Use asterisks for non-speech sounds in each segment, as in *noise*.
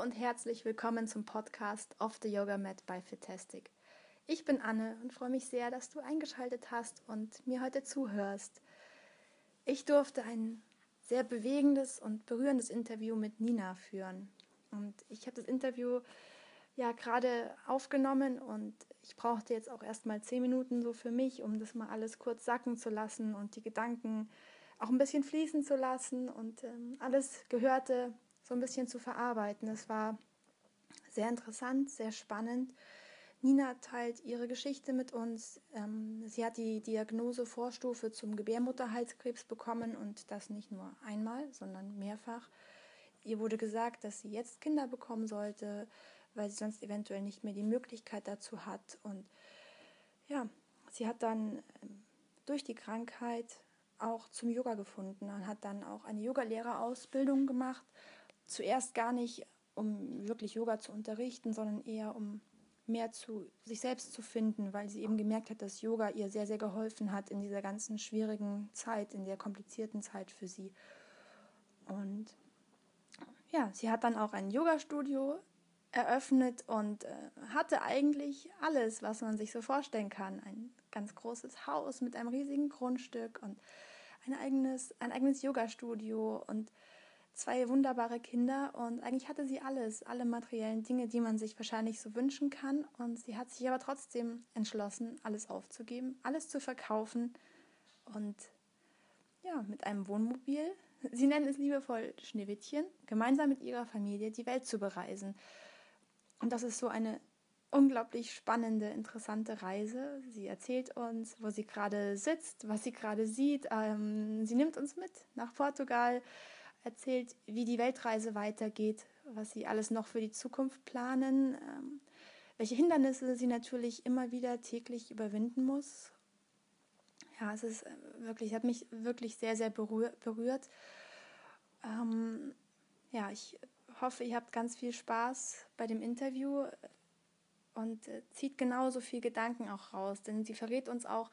Und herzlich willkommen zum Podcast Off the Yoga Mat by Fitastic. Ich bin Anne und freue mich sehr, dass du eingeschaltet hast und mir heute zuhörst. Ich durfte ein sehr bewegendes und berührendes Interview mit Nina führen. Und ich habe das Interview ja gerade aufgenommen und ich brauchte jetzt auch erstmal zehn Minuten so für mich, um das mal alles kurz sacken zu lassen und die Gedanken auch ein bisschen fließen zu lassen und ähm, alles Gehörte so ein bisschen zu verarbeiten. Es war sehr interessant, sehr spannend. Nina teilt ihre Geschichte mit uns. Ähm, sie hat die Diagnose Vorstufe zum Gebärmutterhalskrebs bekommen und das nicht nur einmal, sondern mehrfach. Ihr wurde gesagt, dass sie jetzt Kinder bekommen sollte, weil sie sonst eventuell nicht mehr die Möglichkeit dazu hat. Und ja, sie hat dann ähm, durch die Krankheit auch zum Yoga gefunden und hat dann auch eine Yogalehrerausbildung gemacht zuerst gar nicht, um wirklich Yoga zu unterrichten, sondern eher um mehr zu sich selbst zu finden, weil sie eben gemerkt hat, dass Yoga ihr sehr, sehr geholfen hat in dieser ganzen schwierigen Zeit, in der komplizierten Zeit für sie. Und ja, sie hat dann auch ein Yoga-Studio eröffnet und äh, hatte eigentlich alles, was man sich so vorstellen kann. Ein ganz großes Haus mit einem riesigen Grundstück und ein eigenes, ein eigenes Yoga-Studio und zwei wunderbare Kinder und eigentlich hatte sie alles, alle materiellen Dinge, die man sich wahrscheinlich so wünschen kann. Und sie hat sich aber trotzdem entschlossen, alles aufzugeben, alles zu verkaufen und ja, mit einem Wohnmobil, *laughs* sie nennen es liebevoll Schneewittchen, gemeinsam mit ihrer Familie die Welt zu bereisen. Und das ist so eine unglaublich spannende, interessante Reise. Sie erzählt uns, wo sie gerade sitzt, was sie gerade sieht. Ähm, sie nimmt uns mit nach Portugal erzählt, wie die Weltreise weitergeht, was sie alles noch für die Zukunft planen, ähm, welche Hindernisse sie natürlich immer wieder täglich überwinden muss. Ja, es ist äh, wirklich, hat mich wirklich sehr, sehr berührt. Ähm, ja, ich hoffe, ihr habt ganz viel Spaß bei dem Interview und äh, zieht genauso viel Gedanken auch raus, denn sie verrät uns auch,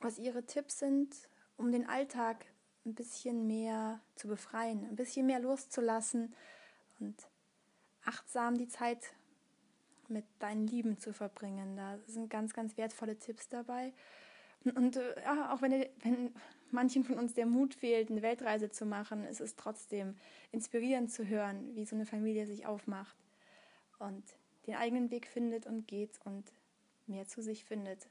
was ihre Tipps sind, um den Alltag ein bisschen mehr zu befreien, ein bisschen mehr loszulassen und achtsam die Zeit mit deinen Lieben zu verbringen. Da sind ganz, ganz wertvolle Tipps dabei. Und äh, ja, auch wenn, wenn manchen von uns der Mut fehlt, eine Weltreise zu machen, ist es trotzdem inspirierend zu hören, wie so eine Familie sich aufmacht und den eigenen Weg findet und geht und mehr zu sich findet.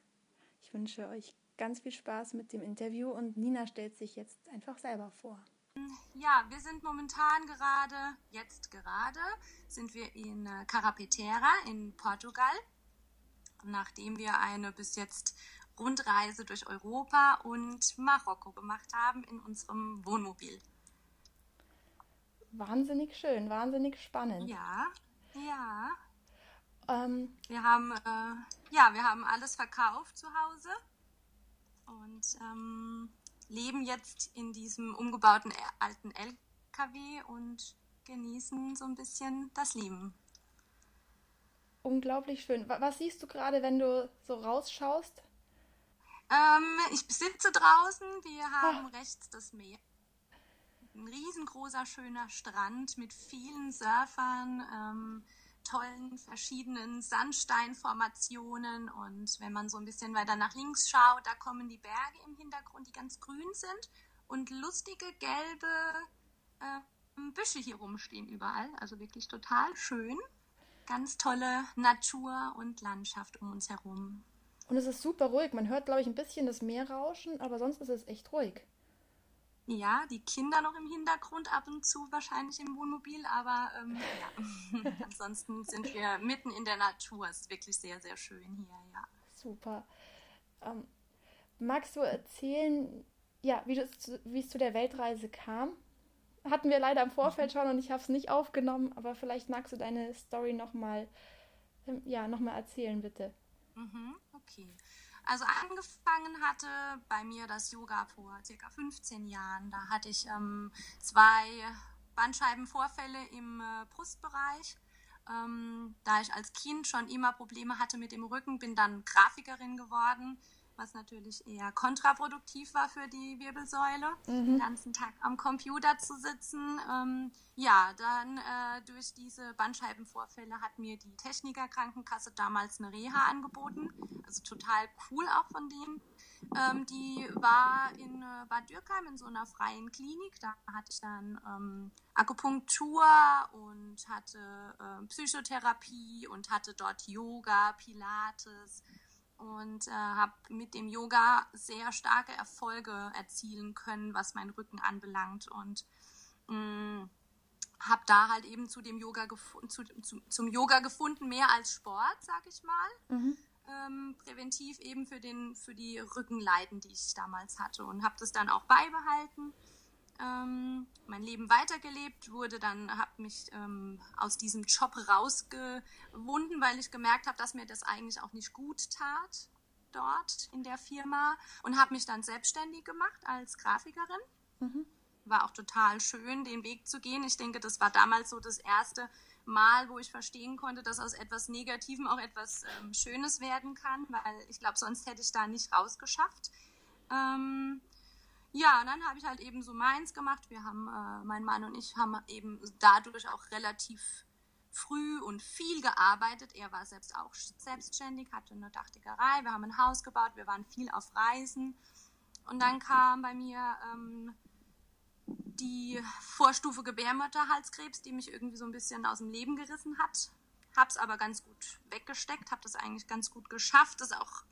Ich wünsche euch ganz viel Spaß mit dem Interview und Nina stellt sich jetzt einfach selber vor. Ja, wir sind momentan gerade, jetzt gerade, sind wir in äh, Carapetera in Portugal, nachdem wir eine bis jetzt Rundreise durch Europa und Marokko gemacht haben in unserem Wohnmobil. Wahnsinnig schön, wahnsinnig spannend. Ja, ja. Ähm, wir haben, äh, ja, wir haben alles verkauft zu Hause und ähm, leben jetzt in diesem umgebauten alten LKW und genießen so ein bisschen das Leben. Unglaublich schön. Was siehst du gerade, wenn du so rausschaust? Ähm, ich sitze draußen. Wir haben oh. rechts das Meer. Ein riesengroßer, schöner Strand mit vielen Surfern. Ähm, tollen verschiedenen Sandsteinformationen. Und wenn man so ein bisschen weiter nach links schaut, da kommen die Berge im Hintergrund, die ganz grün sind und lustige gelbe äh, Büsche hier rumstehen überall. Also wirklich total schön. Ganz tolle Natur und Landschaft um uns herum. Und es ist super ruhig. Man hört, glaube ich, ein bisschen das Meer rauschen, aber sonst ist es echt ruhig. Ja, die Kinder noch im Hintergrund ab und zu wahrscheinlich im Wohnmobil, aber ähm, ja. *laughs* ansonsten sind wir mitten in der Natur. Es ist wirklich sehr, sehr schön hier, ja. Super. Ähm, magst du erzählen, ja, wie, das, wie es zu der Weltreise kam? Hatten wir leider im Vorfeld schon und ich habe es nicht aufgenommen, aber vielleicht magst du deine Story nochmal ähm, ja, noch erzählen, bitte. Mhm, okay. Also angefangen hatte bei mir das Yoga vor circa 15 Jahren. Da hatte ich ähm, zwei Bandscheibenvorfälle im äh, Brustbereich. Ähm, da ich als Kind schon immer Probleme hatte mit dem Rücken, bin dann Grafikerin geworden. Was natürlich eher kontraproduktiv war für die Wirbelsäule, mhm. den ganzen Tag am Computer zu sitzen. Ähm, ja, dann äh, durch diese Bandscheibenvorfälle hat mir die Techniker Krankenkasse damals eine Reha angeboten. Also total cool auch von denen. Ähm, die war in äh, Bad Dürkheim in so einer freien Klinik. Da hatte ich dann ähm, Akupunktur und hatte äh, Psychotherapie und hatte dort Yoga, Pilates und äh, habe mit dem Yoga sehr starke Erfolge erzielen können, was meinen Rücken anbelangt und mm, habe da halt eben zu dem Yoga zu, zu, zum Yoga gefunden mehr als Sport, sag ich mal. Mhm. Ähm, präventiv eben für den für die Rückenleiden, die ich damals hatte und habe das dann auch beibehalten ähm, mein Leben weitergelebt, wurde dann, habe mich ähm, aus diesem Job rausgewunden, weil ich gemerkt habe, dass mir das eigentlich auch nicht gut tat dort in der Firma und habe mich dann selbstständig gemacht als Grafikerin. Mhm. War auch total schön, den Weg zu gehen. Ich denke, das war damals so das erste Mal, wo ich verstehen konnte, dass aus etwas Negativem auch etwas ähm, Schönes werden kann, weil ich glaube, sonst hätte ich da nicht rausgeschafft. Ähm, ja, und dann habe ich halt eben so meins gemacht. Wir haben, äh, mein Mann und ich haben eben dadurch auch relativ früh und viel gearbeitet. Er war selbst auch selbstständig, hatte eine Dachdeckerei. Wir haben ein Haus gebaut, wir waren viel auf Reisen. Und dann kam bei mir ähm, die Vorstufe Gebärmutterhalskrebs, die mich irgendwie so ein bisschen aus dem Leben gerissen hat. Hab's aber ganz gut weggesteckt, habe das eigentlich ganz gut geschafft, das auch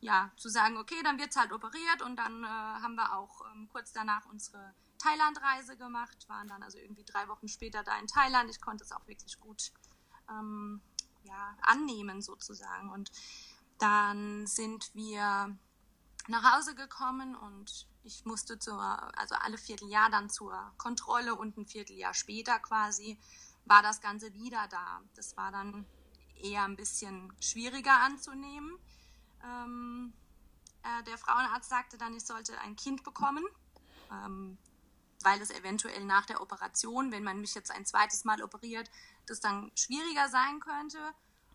ja, zu sagen, okay, dann wird es halt operiert und dann äh, haben wir auch ähm, kurz danach unsere Thailand-Reise gemacht, waren dann also irgendwie drei Wochen später da in Thailand. Ich konnte es auch wirklich gut ähm, ja, annehmen sozusagen. Und dann sind wir nach Hause gekommen und ich musste zur, also alle Vierteljahr dann zur Kontrolle und ein Vierteljahr später quasi war das Ganze wieder da. Das war dann eher ein bisschen schwieriger anzunehmen. Ähm, äh, der Frauenarzt sagte dann, ich sollte ein Kind bekommen, ähm, weil es eventuell nach der Operation, wenn man mich jetzt ein zweites Mal operiert, das dann schwieriger sein könnte.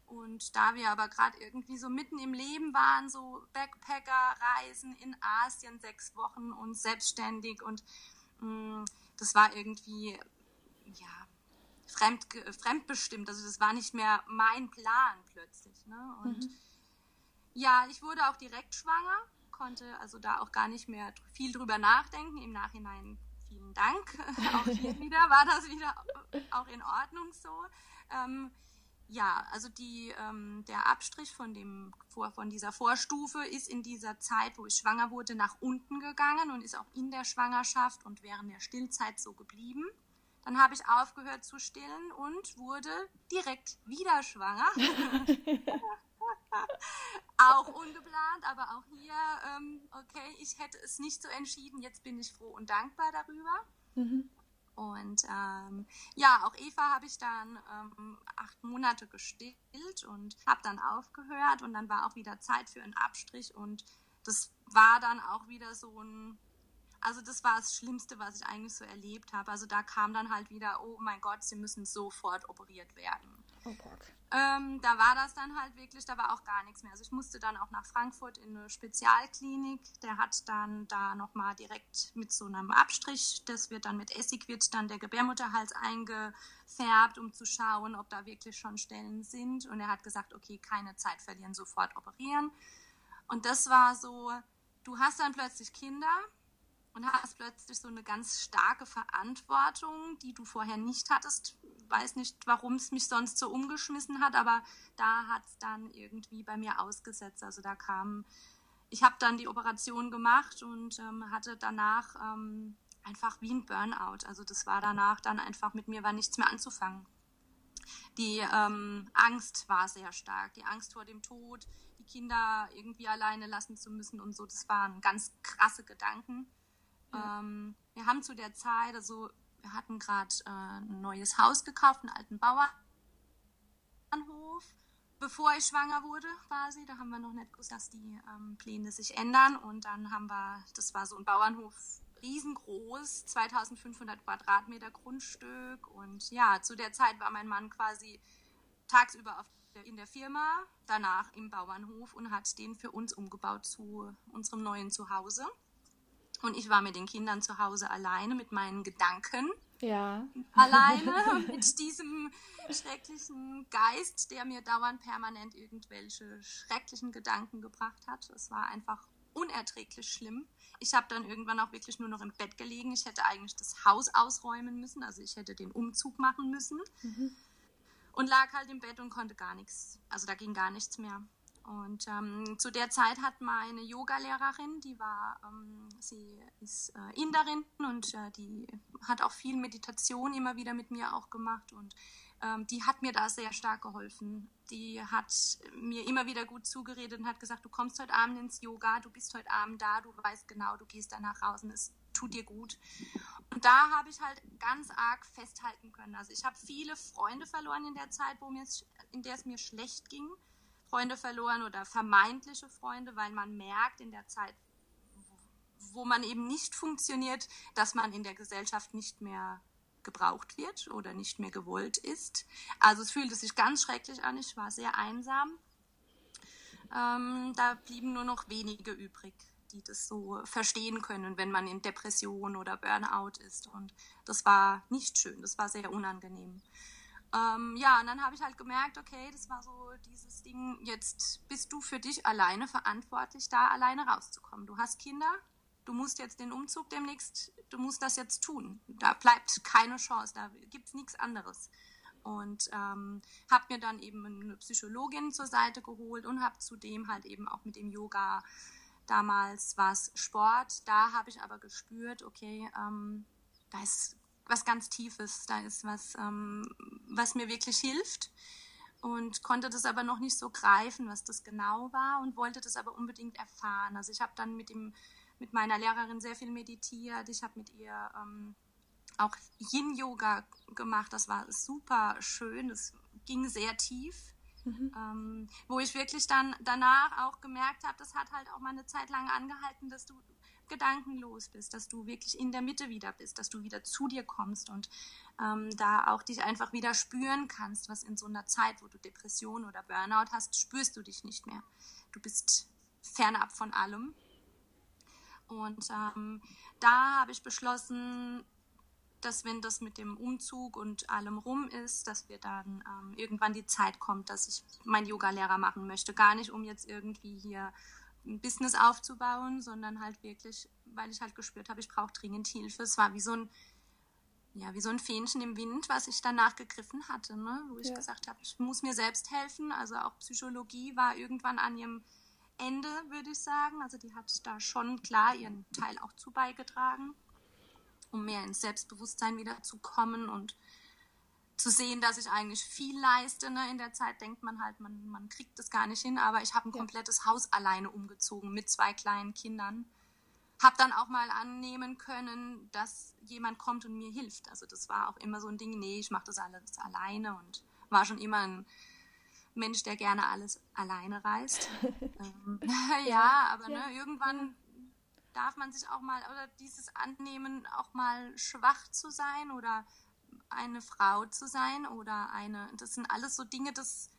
Und da wir aber gerade irgendwie so mitten im Leben waren, so Backpacker-Reisen in Asien sechs Wochen und selbstständig und mh, mm, das war irgendwie, ja, fremd, fremdbestimmt. Also das war nicht mehr mein Plan plötzlich. Ne? Und mhm ja, ich wurde auch direkt schwanger, konnte also da auch gar nicht mehr viel drüber nachdenken. Im Nachhinein vielen Dank. *laughs* auch hier *laughs* wieder war das wieder auch in Ordnung so. Ähm, ja, also die, ähm, der Abstrich von, dem, von dieser Vorstufe ist in dieser Zeit, wo ich schwanger wurde, nach unten gegangen und ist auch in der Schwangerschaft und während der Stillzeit so geblieben. Dann habe ich aufgehört zu stillen und wurde direkt wieder schwanger. *laughs* auch ungeplant, aber auch hier, ähm, okay, ich hätte es nicht so entschieden. Jetzt bin ich froh und dankbar darüber. Mhm. Und ähm, ja, auch Eva habe ich dann ähm, acht Monate gestillt und habe dann aufgehört und dann war auch wieder Zeit für einen Abstrich und das war dann auch wieder so ein, also das war das Schlimmste, was ich eigentlich so erlebt habe. Also da kam dann halt wieder, oh mein Gott, sie müssen sofort operiert werden. Oh. Ähm, da war das dann halt wirklich, da war auch gar nichts mehr. Also ich musste dann auch nach Frankfurt in eine Spezialklinik. Der hat dann da nochmal direkt mit so einem Abstrich, das wird dann mit Essig, wird dann der Gebärmutterhals eingefärbt, um zu schauen, ob da wirklich schon Stellen sind. Und er hat gesagt, okay, keine Zeit verlieren, sofort operieren. Und das war so, du hast dann plötzlich Kinder und hast plötzlich so eine ganz starke Verantwortung, die du vorher nicht hattest weiß nicht, warum es mich sonst so umgeschmissen hat, aber da hat es dann irgendwie bei mir ausgesetzt. Also da kam, ich habe dann die Operation gemacht und ähm, hatte danach ähm, einfach wie ein Burnout. Also das war danach dann einfach mit mir war nichts mehr anzufangen. Die ähm, Angst war sehr stark, die Angst vor dem Tod, die Kinder irgendwie alleine lassen zu müssen und so. Das waren ganz krasse Gedanken. Ähm, wir haben zu der Zeit, also wir hatten gerade äh, ein neues Haus gekauft, einen alten Bauernhof, bevor ich schwanger wurde quasi. Da haben wir noch nicht gewusst, dass die ähm, Pläne sich ändern. Und dann haben wir, das war so ein Bauernhof, riesengroß, 2500 Quadratmeter Grundstück. Und ja, zu der Zeit war mein Mann quasi tagsüber auf in der Firma, danach im Bauernhof und hat den für uns umgebaut zu unserem neuen Zuhause. Und ich war mit den Kindern zu Hause alleine mit meinen Gedanken. Ja. Alleine *laughs* mit diesem schrecklichen Geist, der mir dauernd permanent irgendwelche schrecklichen Gedanken gebracht hat. Es war einfach unerträglich schlimm. Ich habe dann irgendwann auch wirklich nur noch im Bett gelegen. Ich hätte eigentlich das Haus ausräumen müssen, also ich hätte den Umzug machen müssen. Mhm. Und lag halt im Bett und konnte gar nichts. Also da ging gar nichts mehr. Und ähm, zu der Zeit hat meine Yogalehrerin, die war, ähm, sie ist äh, Inderin und äh, die hat auch viel Meditation immer wieder mit mir auch gemacht und ähm, die hat mir da sehr stark geholfen. Die hat mir immer wieder gut zugeredet und hat gesagt, du kommst heute Abend ins Yoga, du bist heute Abend da, du weißt genau, du gehst danach raus und es tut dir gut. Und da habe ich halt ganz arg festhalten können. Also ich habe viele Freunde verloren in der Zeit, wo in der es mir schlecht ging Freunde verloren oder vermeintliche Freunde, weil man merkt in der Zeit, wo man eben nicht funktioniert, dass man in der Gesellschaft nicht mehr gebraucht wird oder nicht mehr gewollt ist. Also es fühlte sich ganz schrecklich an, ich war sehr einsam. Ähm, da blieben nur noch wenige übrig, die das so verstehen können, wenn man in Depression oder Burnout ist. Und das war nicht schön, das war sehr unangenehm. Ähm, ja, und dann habe ich halt gemerkt, okay, das war so dieses Ding, jetzt bist du für dich alleine verantwortlich, da alleine rauszukommen. Du hast Kinder, du musst jetzt den Umzug demnächst, du musst das jetzt tun. Da bleibt keine Chance, da gibt es nichts anderes. Und ähm, habe mir dann eben eine Psychologin zur Seite geholt und habe zudem halt eben auch mit dem Yoga, damals war es Sport, da habe ich aber gespürt, okay, ähm, da ist was ganz Tiefes, da ist was, ähm, was mir wirklich hilft und konnte das aber noch nicht so greifen, was das genau war und wollte das aber unbedingt erfahren. Also ich habe dann mit, dem, mit meiner Lehrerin sehr viel meditiert, ich habe mit ihr ähm, auch Yin-Yoga gemacht, das war super schön, das ging sehr tief. Mhm. Ähm, wo ich wirklich dann danach auch gemerkt habe, das hat halt auch mal eine Zeit lang angehalten, dass du gedankenlos bist, dass du wirklich in der Mitte wieder bist, dass du wieder zu dir kommst und ähm, da auch dich einfach wieder spüren kannst, was in so einer Zeit, wo du Depression oder Burnout hast, spürst du dich nicht mehr. Du bist fernab von allem. Und ähm, da habe ich beschlossen, dass wenn das mit dem Umzug und allem rum ist, dass wir dann ähm, irgendwann die Zeit kommt, dass ich meinen Yoga-Lehrer machen möchte. Gar nicht, um jetzt irgendwie hier ein Business aufzubauen, sondern halt wirklich, weil ich halt gespürt habe, ich brauche dringend Hilfe. Es war wie so ein, ja, wie so ein Fähnchen im Wind, was ich danach gegriffen hatte, ne? wo ich ja. gesagt habe, ich muss mir selbst helfen. Also auch Psychologie war irgendwann an ihrem Ende, würde ich sagen. Also die hat da schon klar ihren Teil auch zu beigetragen, um mehr ins Selbstbewusstsein wieder zu kommen und zu sehen, dass ich eigentlich viel leiste. Ne? In der Zeit denkt man halt, man, man kriegt das gar nicht hin, aber ich habe ein ja. komplettes Haus alleine umgezogen mit zwei kleinen Kindern. Habe dann auch mal annehmen können, dass jemand kommt und mir hilft. Also das war auch immer so ein Ding, nee, ich mache das alles alleine und war schon immer ein Mensch, der gerne alles alleine reist. *laughs* ähm, *laughs* ja, ja, aber ja. Ne, irgendwann darf man sich auch mal, oder dieses Annehmen, auch mal schwach zu sein oder eine Frau zu sein oder eine, das sind alles so Dinge, das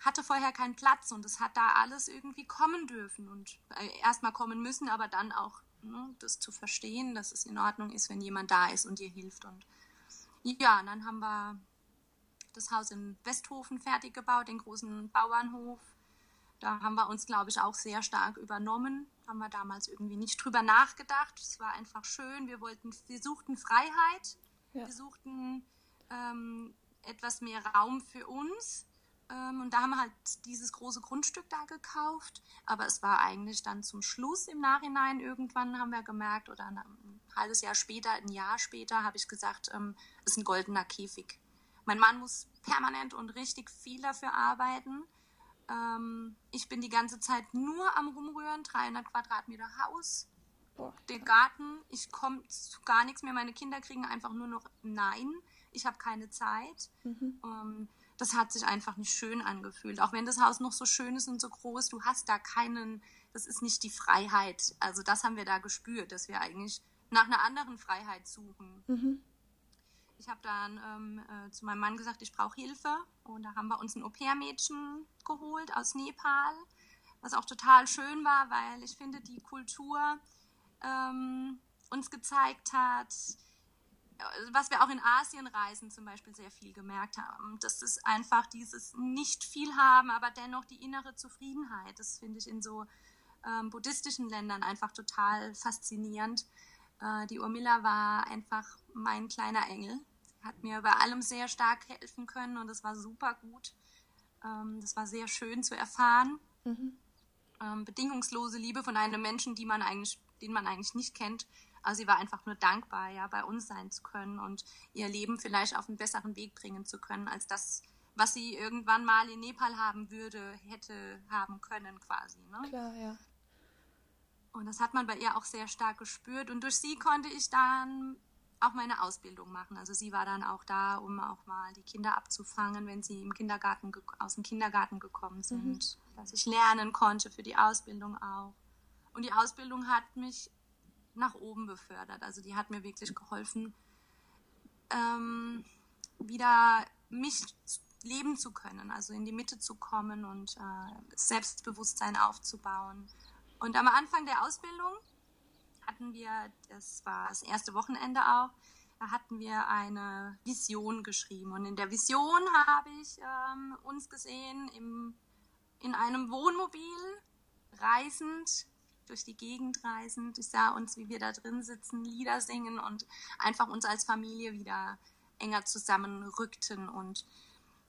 hatte vorher keinen Platz und es hat da alles irgendwie kommen dürfen und äh, erstmal kommen müssen, aber dann auch ne, das zu verstehen, dass es in Ordnung ist, wenn jemand da ist und dir hilft. Und ja, und dann haben wir das Haus in Westhofen fertig gebaut, den großen Bauernhof. Da haben wir uns, glaube ich, auch sehr stark übernommen. Haben wir damals irgendwie nicht drüber nachgedacht. Es war einfach schön. Wir wollten, wir suchten Freiheit ja. Wir suchten ähm, etwas mehr Raum für uns. Ähm, und da haben wir halt dieses große Grundstück da gekauft. Aber es war eigentlich dann zum Schluss im Nachhinein irgendwann haben wir gemerkt, oder ein halbes Jahr später, ein Jahr später, habe ich gesagt, ähm, ist ein goldener Käfig. Mein Mann muss permanent und richtig viel dafür arbeiten. Ähm, ich bin die ganze Zeit nur am Rumrühren, 300 Quadratmeter Haus, Boah. Den Garten, ich komme zu gar nichts mehr. Meine Kinder kriegen einfach nur noch Nein. Ich habe keine Zeit. Mhm. Ähm, das hat sich einfach nicht schön angefühlt. Auch wenn das Haus noch so schön ist und so groß, du hast da keinen, das ist nicht die Freiheit. Also das haben wir da gespürt, dass wir eigentlich nach einer anderen Freiheit suchen. Mhm. ich habe dann ähm, äh, zu meinem Mann gesagt, ich brauche Hilfe. Und da haben wir uns ein Au-pair-Mädchen geholt aus Nepal, was auch total schön war, weil ich finde, die Kultur ähm, uns gezeigt hat, äh, was wir auch in Asienreisen zum Beispiel sehr viel gemerkt haben, das ist einfach dieses nicht viel haben, aber dennoch die innere Zufriedenheit. Das finde ich in so ähm, buddhistischen Ländern einfach total faszinierend. Äh, die Urmila war einfach mein kleiner Engel. Hat mir bei allem sehr stark helfen können und es war super gut. Ähm, das war sehr schön zu erfahren. Mhm. Ähm, bedingungslose Liebe von einem Menschen, die man eigentlich, den man eigentlich nicht kennt. Also sie war einfach nur dankbar, ja, bei uns sein zu können und ihr Leben vielleicht auf einen besseren Weg bringen zu können, als das, was sie irgendwann mal in Nepal haben würde, hätte haben können, quasi. Ne? Klar, ja. Und das hat man bei ihr auch sehr stark gespürt. Und durch sie konnte ich dann auch meine Ausbildung machen. Also sie war dann auch da, um auch mal die Kinder abzufangen, wenn sie im Kindergarten aus dem Kindergarten gekommen sind, mhm. dass ich lernen konnte für die Ausbildung auch. Und die Ausbildung hat mich nach oben befördert. Also die hat mir wirklich geholfen, ähm, wieder mich leben zu können, also in die Mitte zu kommen und äh, Selbstbewusstsein aufzubauen. Und am Anfang der Ausbildung hatten wir, das war das erste Wochenende auch, da hatten wir eine Vision geschrieben. Und in der Vision habe ich ähm, uns gesehen im, in einem Wohnmobil reisend durch die Gegend reisend. Ich sah uns, wie wir da drin sitzen, Lieder singen und einfach uns als Familie wieder enger zusammenrückten und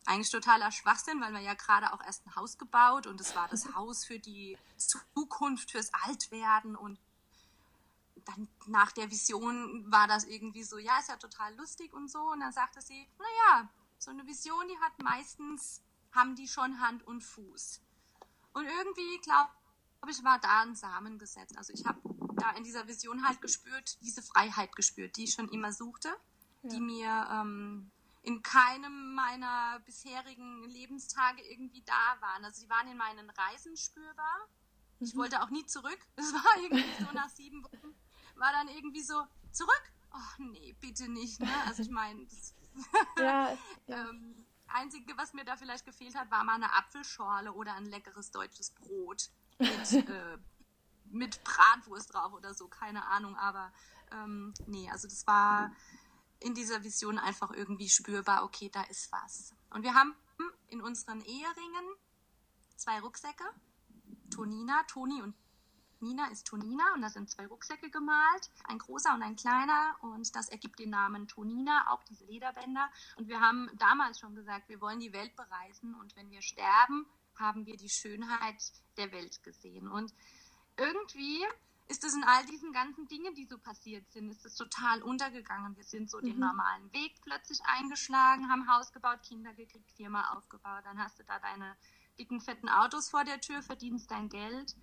eigentlich totaler Schwachsinn, weil wir ja gerade auch erst ein Haus gebaut und es war das *laughs* Haus für die Zukunft, fürs Altwerden und dann nach der Vision war das irgendwie so, ja, ist ja total lustig und so. Und dann sagte sie, naja, so eine Vision, die hat meistens, haben die schon Hand und Fuß. Und irgendwie, glaube ich, war da ein Samen gesetzt. Also ich habe da in dieser Vision halt gespürt, diese Freiheit gespürt, die ich schon immer suchte, ja. die mir ähm, in keinem meiner bisherigen Lebenstage irgendwie da waren. Also sie waren in meinen Reisen spürbar. Ich mhm. wollte auch nie zurück. *laughs* Es war irgendwie so nach sieben Wochen, war dann irgendwie so, zurück? Oh nee, bitte nicht. Ne? Also ich meine, *laughs* *laughs* ja, ja. ähm, Einzige, was mir da vielleicht gefehlt hat, war mal eine Apfelschorle oder ein leckeres deutsches Brot mit, *laughs* äh, mit Bratwurst drauf oder so, keine Ahnung. Aber ähm, nee, also das war in dieser Vision einfach irgendwie spürbar, okay, da ist was. Und wir haben in unseren Eheringen zwei Rucksäcke. Tonina, Toni und Nina ist Tonina und da sind zwei Rucksäcke gemalt, ein großer und ein kleiner und das ergibt den Namen Tonina, auch diese Lederbänder. Und wir haben damals schon gesagt, wir wollen die Welt bereisen und wenn wir sterben, haben wir die Schönheit der Welt gesehen. Und irgendwie ist es in all diesen ganzen Dingen, die so passiert sind, ist es total untergegangen. Wir sind so mhm. den normalen Weg plötzlich eingeschlagen, haben Haus gebaut, Kinder gekriegt, Firma aufgebaut. Dann hast du da deine dicken, fetten Autos vor der Tür, verdienst dein Geld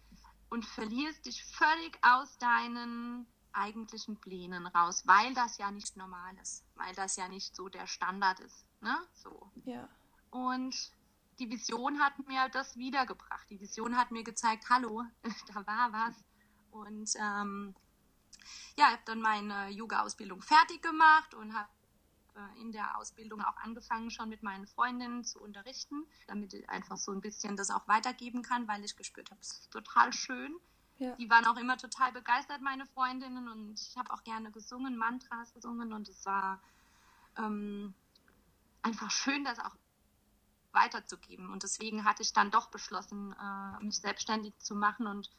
und verlierst dich völlig aus deinen eigentlichen Plänen raus, weil das ja nicht normal ist, weil das ja nicht so der Standard ist. Ne? So. Ja. Und die Vision hat mir das wiedergebracht. Die Vision hat mir gezeigt, hallo, *laughs* da war was und ähm, ja, habe dann meine Yoga-Ausbildung fertig gemacht und habe äh, in der Ausbildung auch angefangen, schon mit meinen Freundinnen zu unterrichten, damit ich einfach so ein bisschen das auch weitergeben kann, weil ich gespürt habe, es ist total schön. Ja. Die waren auch immer total begeistert, meine Freundinnen, und ich habe auch gerne gesungen, Mantras gesungen und es war ähm, einfach schön, das auch weiterzugeben. Und deswegen hatte ich dann doch beschlossen, äh, mich selbstständig zu machen und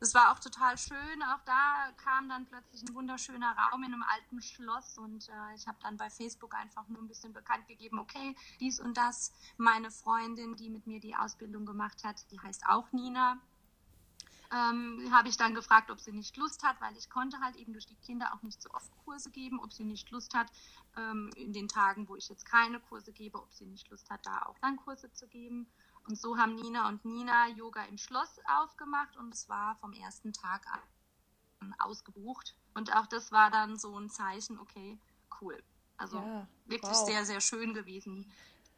das war auch total schön. Auch da kam dann plötzlich ein wunderschöner Raum in einem alten Schloss und äh, ich habe dann bei Facebook einfach nur ein bisschen bekannt gegeben, okay, dies und das. Meine Freundin, die mit mir die Ausbildung gemacht hat, die heißt auch Nina. Ähm, habe ich dann gefragt, ob sie nicht Lust hat, weil ich konnte halt eben durch die Kinder auch nicht so oft Kurse geben, ob sie nicht Lust hat, ähm, in den Tagen, wo ich jetzt keine Kurse gebe, ob sie nicht Lust hat, da auch dann Kurse zu geben. Und so haben Nina und Nina Yoga im Schloss aufgemacht und es war vom ersten Tag an ausgebucht. Und auch das war dann so ein Zeichen, okay, cool. Also ja, wirklich wow. sehr, sehr schön gewesen.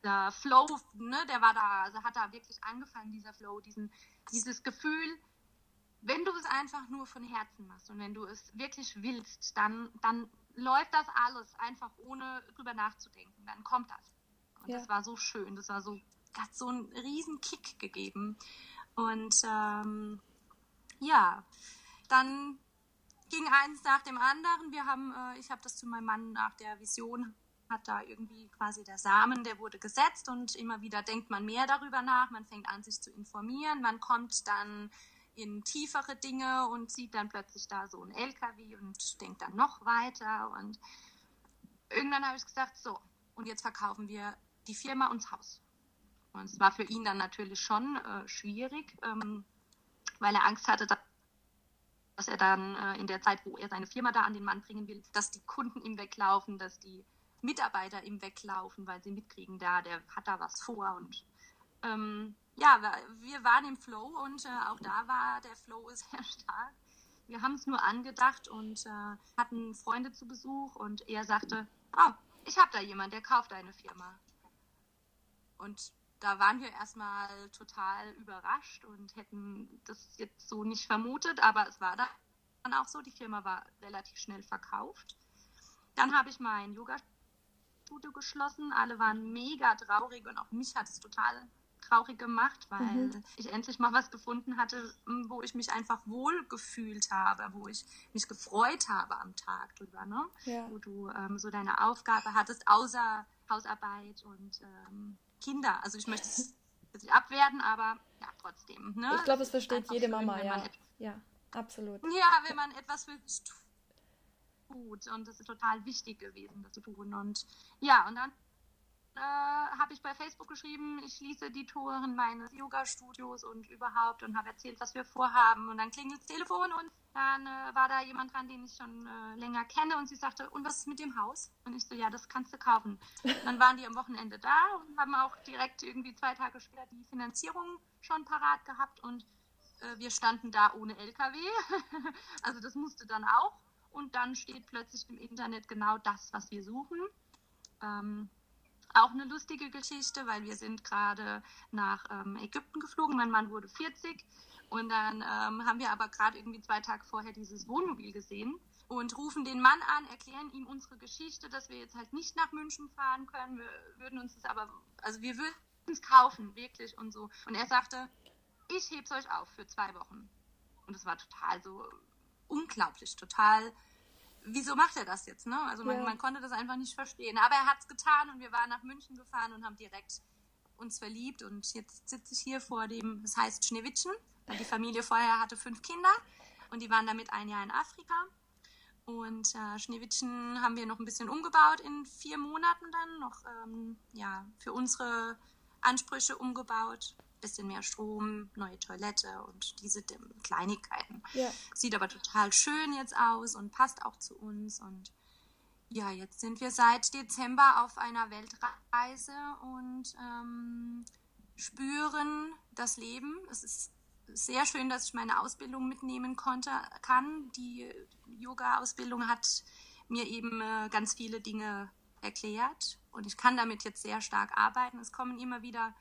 Der Flow, ne, der war da, also hat da wirklich angefangen, dieser Flow, diesen, dieses Gefühl, wenn du es einfach nur von Herzen machst und wenn du es wirklich willst, dann, dann läuft das alles einfach ohne drüber nachzudenken. Dann kommt das. Und Ja. das war so schön. Das war so, hat so einen riesen Kick gegeben. Und ähm, ja, dann ging eins nach dem anderen. Wir haben, äh, ich habe das zu meinem Mann nach der Vision, hat da irgendwie quasi der Samen, der wurde gesetzt und immer wieder denkt man mehr darüber nach. Man fängt an, sich zu informieren. Man kommt dann in tiefere Dinge und sieht dann plötzlich da so ein LKW und denkt dann noch weiter. Und irgendwann habe ich gesagt, so, und jetzt verkaufen wir die Firma und das Haus. Und es war für ihn dann natürlich schon äh, schwierig, ähm, weil er Angst hatte, dass er dann äh, in der Zeit, wo er seine Firma da an den Mann bringen will, dass die Kunden ihm weglaufen, dass die Mitarbeiter ihm weglaufen, weil sie mitkriegen, da, der hat da was vor. Und ähm, ja, wir- waren im Flow und äh, auch da war der Flow *laughs* sehr stark. Wir haben es nur angedacht und äh, hatten Freunde zu Besuch und er sagte, oh, ich habe da jemand, der kauft deine Firma. Und da waren wir erstmal total überrascht und hätten das jetzt so nicht vermutet, aber es war dann auch so, die Firma war relativ schnell verkauft. Dann habe ich mein Yoga-Studio geschlossen, alle waren mega traurig und auch mich hat es total traurig gemacht, weil Mhm. ich endlich mal was gefunden hatte, wo ich mich einfach wohl gefühlt habe, wo ich mich gefreut habe am Tag drüber, ne? Ja. wo du ähm, so deine Aufgabe hattest, außer Hausarbeit und ähm, Kinder. Also ich möchte es *laughs* nicht abwerten, aber ja, trotzdem. Ne? Ich glaube, es versteht jede schön, Mama, ja. Ja, absolut. ja, wenn man etwas für sich tut. Und das ist total wichtig gewesen, das zu tun. Und ja, und dann äh, habe ich bei Facebook geschrieben, ich schließe die Toren meines Yoga-Studios und überhaupt und habe erzählt, was wir vorhaben. Und dann klingelt das Telefon und dann äh, war da jemand dran, den ich schon äh, länger kenne und sie sagte, und was ist mit dem Haus? Und ich so, ja, das kannst du kaufen. Und dann waren die am Wochenende da und haben auch direkt irgendwie zwei Tage später die Finanzierung schon parat gehabt und äh, wir standen da ohne LKW. *laughs* also das musste dann auch. Und dann steht plötzlich im Internet genau das, was wir suchen. Ähm, auch eine lustige Geschichte, weil wir sind gerade nach ähm, Ägypten geflogen. Mein Mann wurde 40 und dann ähm, haben wir aber gerade irgendwie zwei Tage vorher dieses Wohnmobil gesehen und rufen den Mann an, erklären ihm unsere Geschichte, dass wir jetzt halt nicht nach München fahren können. Wir würden uns das aber, also wir würden es kaufen, wirklich und so. Und er sagte, ich heb's euch auf für zwei Wochen. Und es war total so unglaublich, total. Wieso macht er das jetzt? Ne? Also man, Ja. man konnte das einfach nicht verstehen. Aber er hat es getan und wir waren nach München gefahren und haben direkt uns verliebt. Und jetzt sitze ich hier vor dem, das heißt Schneewittchen. Die Familie vorher hatte fünf Kinder und die waren damit ein Jahr in Afrika. Und äh, Schneewittchen haben wir noch ein bisschen umgebaut in vier Monaten dann, noch ähm, ja, für unsere Ansprüche umgebaut. Bisschen mehr Strom, neue Toilette und diese Kleinigkeiten. Ja. Sieht aber total schön jetzt aus und passt auch zu uns. Und ja, jetzt sind wir seit Dezember auf einer Weltreise und ähm, spüren das Leben. Es ist sehr schön, dass ich meine Ausbildung mitnehmen konnte, kann. Die Yoga-Ausbildung hat mir eben äh, ganz viele Dinge erklärt und ich kann damit jetzt sehr stark arbeiten. Es kommen immer wieder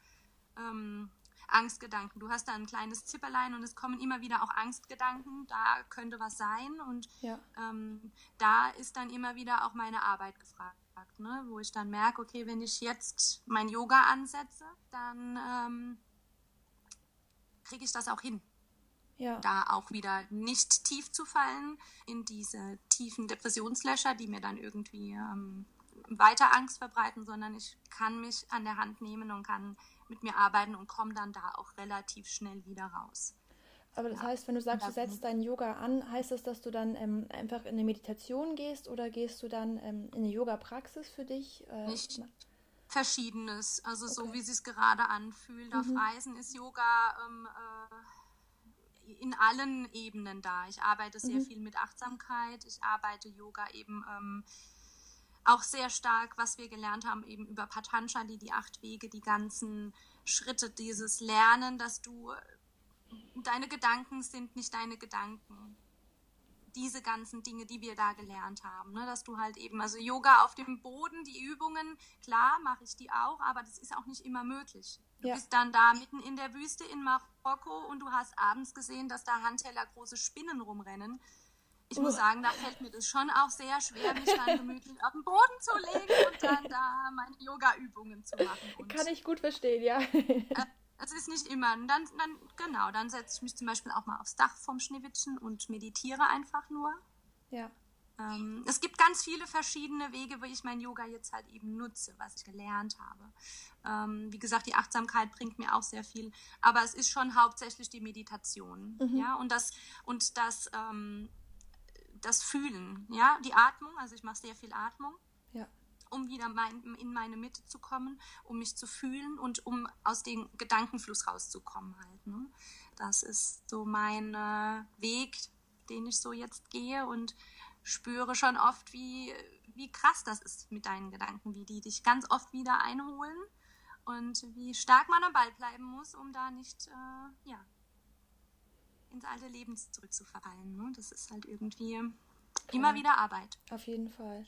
ähm, Angstgedanken. Du hast da ein kleines Zipperlein und es kommen immer wieder auch Angstgedanken. Da könnte was sein und Ja. ähm, da ist dann immer wieder auch meine Arbeit gefragt, ne? wo ich dann merke, okay, wenn ich jetzt mein Yoga ansetze, dann ähm, kriege ich das auch hin, Ja. da auch wieder nicht tief zu fallen in diese tiefen Depressionslöcher, die mir dann irgendwie ähm, weiter Angst verbreiten, sondern ich kann mich an der Hand nehmen und kann mit mir arbeiten und komme dann da auch relativ schnell wieder raus. Aber das heißt, wenn du sagst, du Ja. setzt dein Yoga an, heißt das, dass du dann ähm, einfach in eine Meditation gehst oder gehst du dann ähm, in eine Yoga-Praxis für dich? Äh, Nicht. na- Verschiedenes, also so Okay. wie es sich gerade anfühlt. Auf Mhm. Reisen ist Yoga ähm, äh, in allen Ebenen da. Ich arbeite sehr Mhm. viel mit Achtsamkeit. Ich arbeite Yoga eben ähm, auch sehr stark, was wir gelernt haben, eben über Patanjali, die acht Wege, die ganzen Schritte, dieses Lernen, dass du deine Gedanken sind nicht deine Gedanken. Diese ganzen Dinge, die wir da gelernt haben, ne? dass du halt eben, also Yoga auf dem Boden, die Übungen, klar mache ich die auch, aber das ist auch nicht immer möglich. Du Ja. bist dann da mitten in der Wüste in Marokko und du hast abends gesehen, dass da Handteller große Spinnen rumrennen. Ich muss sagen, da fällt mir das schon auch sehr schwer, mich dann *laughs* gemütlich auf den Boden zu legen und dann da meine Yoga-Übungen zu machen. Kann ich gut verstehen, ja. äh, es ist nicht immer. Und dann, dann, genau, dann setze ich mich zum Beispiel auch mal aufs Dach vom Schneewittchen und meditiere einfach nur. Ja. Ähm, es gibt ganz viele verschiedene Wege, wie ich mein Yoga jetzt halt eben nutze, was ich gelernt habe. Ähm, wie gesagt, die Achtsamkeit bringt mir auch sehr viel, aber es ist schon hauptsächlich die Meditation, mhm. ja, und das und das ähm, das Fühlen, ja, die Atmung. Also ich mache sehr viel Atmung. Ja. Um wieder mein, in meine Mitte zu kommen, um mich zu fühlen und um aus dem Gedankenfluss rauszukommen halt. Ne? Das ist so mein äh, Weg, den ich so jetzt gehe und spüre schon oft, wie, wie krass das ist mit deinen Gedanken, wie die dich ganz oft wieder einholen und wie stark man am Ball bleiben muss, um da nicht äh, ja, ins alte Leben zurückzufallen. Ne? Das ist halt irgendwie ja. immer wieder Arbeit. Auf jeden Fall.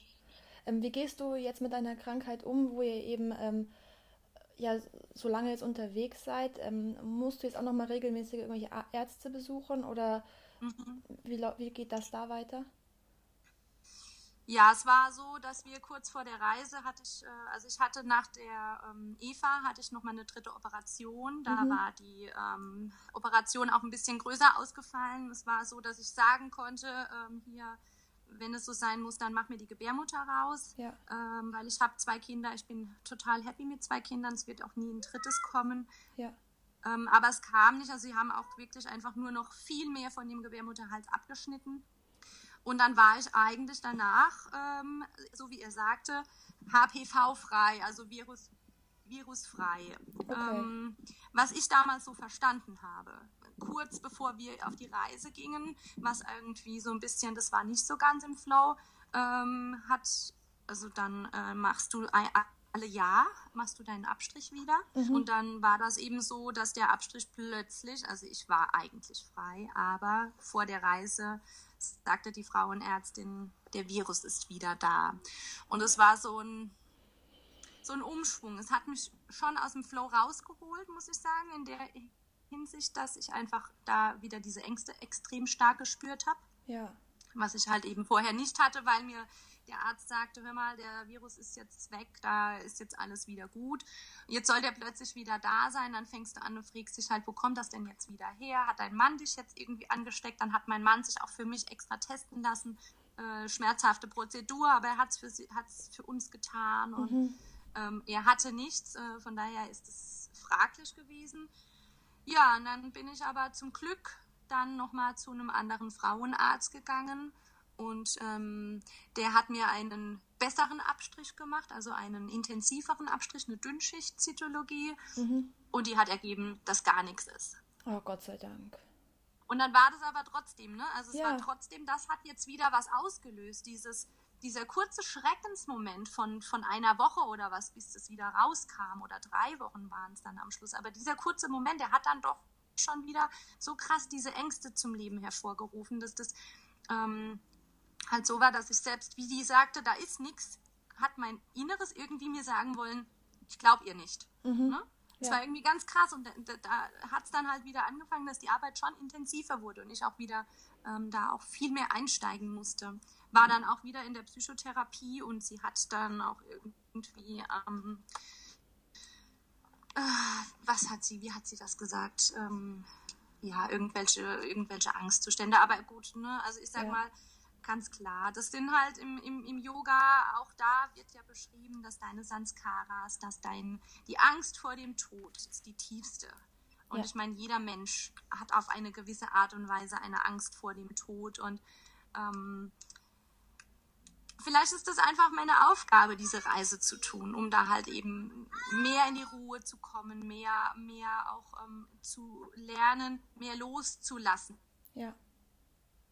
Ähm, wie gehst du jetzt mit deiner Krankheit um, wo ihr eben ähm, ja so lange jetzt unterwegs seid? Ähm, musst du jetzt auch noch mal regelmäßig irgendwelche Ärzte besuchen oder mhm. wie, wie geht das da weiter? Ja, es war so, dass wir kurz vor der Reise hatte ich, äh, also ich hatte nach der ähm, Eva hatte ich noch mal eine dritte Operation. Da mhm. war die ähm, Operation auch ein bisschen größer ausgefallen. Es war so, dass ich sagen konnte, ähm, hier, wenn es so sein muss, dann mach mir die Gebärmutter raus, ja. Ähm, weil ich habe zwei Kinder. Ich bin total happy mit zwei Kindern. Es wird auch nie ein drittes kommen. Ja. Ähm, aber es kam nicht. Also sie haben auch wirklich einfach nur noch viel mehr von dem Gebärmutterhals abgeschnitten. Und dann war ich eigentlich danach, ähm, so wie er sagte, HPV-frei, also Virus, virusfrei. Okay. Ähm, was ich damals so verstanden habe. Kurz bevor wir auf die Reise gingen, was irgendwie so ein bisschen, das war nicht so ganz im Flow, ähm, hat, also dann äh, machst du ein, alle Jahr machst du deinen Abstrich wieder. Mhm. Und dann war das eben so, dass der Abstrich plötzlich, also ich war eigentlich frei, aber vor der Reise sagte die Frauenärztin, der Virus ist wieder da. Und es war so ein, so ein Umschwung. Es hat mich schon aus dem Flow rausgeholt, muss ich sagen, in der Hinsicht, dass ich einfach da wieder diese Ängste extrem stark gespürt habe. Ja. Was ich halt eben vorher nicht hatte, weil mir der Arzt sagte, hör mal, der Virus ist jetzt weg, da ist jetzt alles wieder gut. Jetzt soll der plötzlich wieder da sein, dann fängst du an und fragst dich halt, wo kommt das denn jetzt wieder her? Hat dein Mann dich jetzt irgendwie angesteckt? Dann hat mein Mann sich auch für mich extra testen lassen. Äh, schmerzhafte Prozedur, aber er hat es für, für uns getan und mhm. ähm, er hatte nichts, äh, von daher ist es fraglich gewesen. Ja, und dann bin ich aber zum Glück dann nochmal zu einem anderen Frauenarzt gegangen und ähm, der hat mir einen besseren Abstrich gemacht, also einen intensiveren Abstrich, eine Dünnschicht-Zytologie. Mhm. Und die hat ergeben, dass gar nichts ist. Oh, Gott sei Dank. Und dann war das aber trotzdem, ne? Also es ja. war trotzdem, das hat jetzt wieder was ausgelöst, dieses, dieser kurze Schreckensmoment von, von einer Woche oder was, bis es wieder rauskam, oder drei Wochen waren es dann am Schluss. Aber dieser kurze Moment, der hat dann doch schon wieder so krass diese Ängste zum Leben hervorgerufen, dass das ähm, halt so war, dass ich selbst, wie die sagte, da ist nichts, hat mein Inneres irgendwie mir sagen wollen, ich glaube ihr nicht. Mhm. Ne? Das ja. war irgendwie ganz krass und da, da hat es dann halt wieder angefangen, dass die Arbeit schon intensiver wurde und ich auch wieder ähm, da auch viel mehr einsteigen musste. War dann auch wieder in der Psychotherapie und sie hat dann auch irgendwie, ähm, äh, was hat sie, wie hat sie das gesagt? Ähm, ja, irgendwelche, irgendwelche Angstzustände, aber gut, ne? Also ich sag ja. mal, Ganz klar. Das sind halt im, im, im Yoga, auch da wird ja beschrieben, dass deine Sanskaras, dass dein, die Angst vor dem Tod ist die tiefste. Und ja. ich meine, jeder Mensch hat auf eine gewisse Art und Weise eine Angst vor dem Tod. Und ähm, vielleicht ist das einfach meine Aufgabe, diese Reise zu tun, um da halt eben mehr in die Ruhe zu kommen, mehr, mehr auch ähm, zu lernen, mehr loszulassen. Ja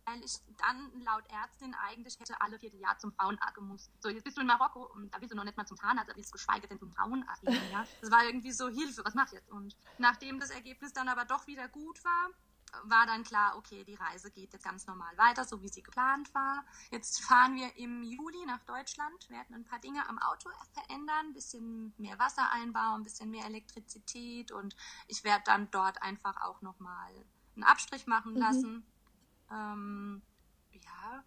weil ich dann laut Ärztin eigentlich hätte alle vierte Jahr zum Frauenarzt gemusst. So, jetzt bist du in Marokko und da willst du noch nicht mal zum Zahnarzt, da willst du geschweige denn zum Frauenarzt gehen, ja. Das war irgendwie so Hilfe, was mach ich jetzt? Und nachdem das Ergebnis dann aber doch wieder gut war, war dann klar, okay, die Reise geht jetzt ganz normal weiter, so wie sie geplant war. Jetzt fahren wir im Juli nach Deutschland, werden ein paar Dinge am Auto verändern, ein bisschen mehr Wasser einbauen, ein bisschen mehr Elektrizität und ich werde dann dort einfach auch nochmal einen Abstrich machen mhm. lassen. Mhm ähm, ja,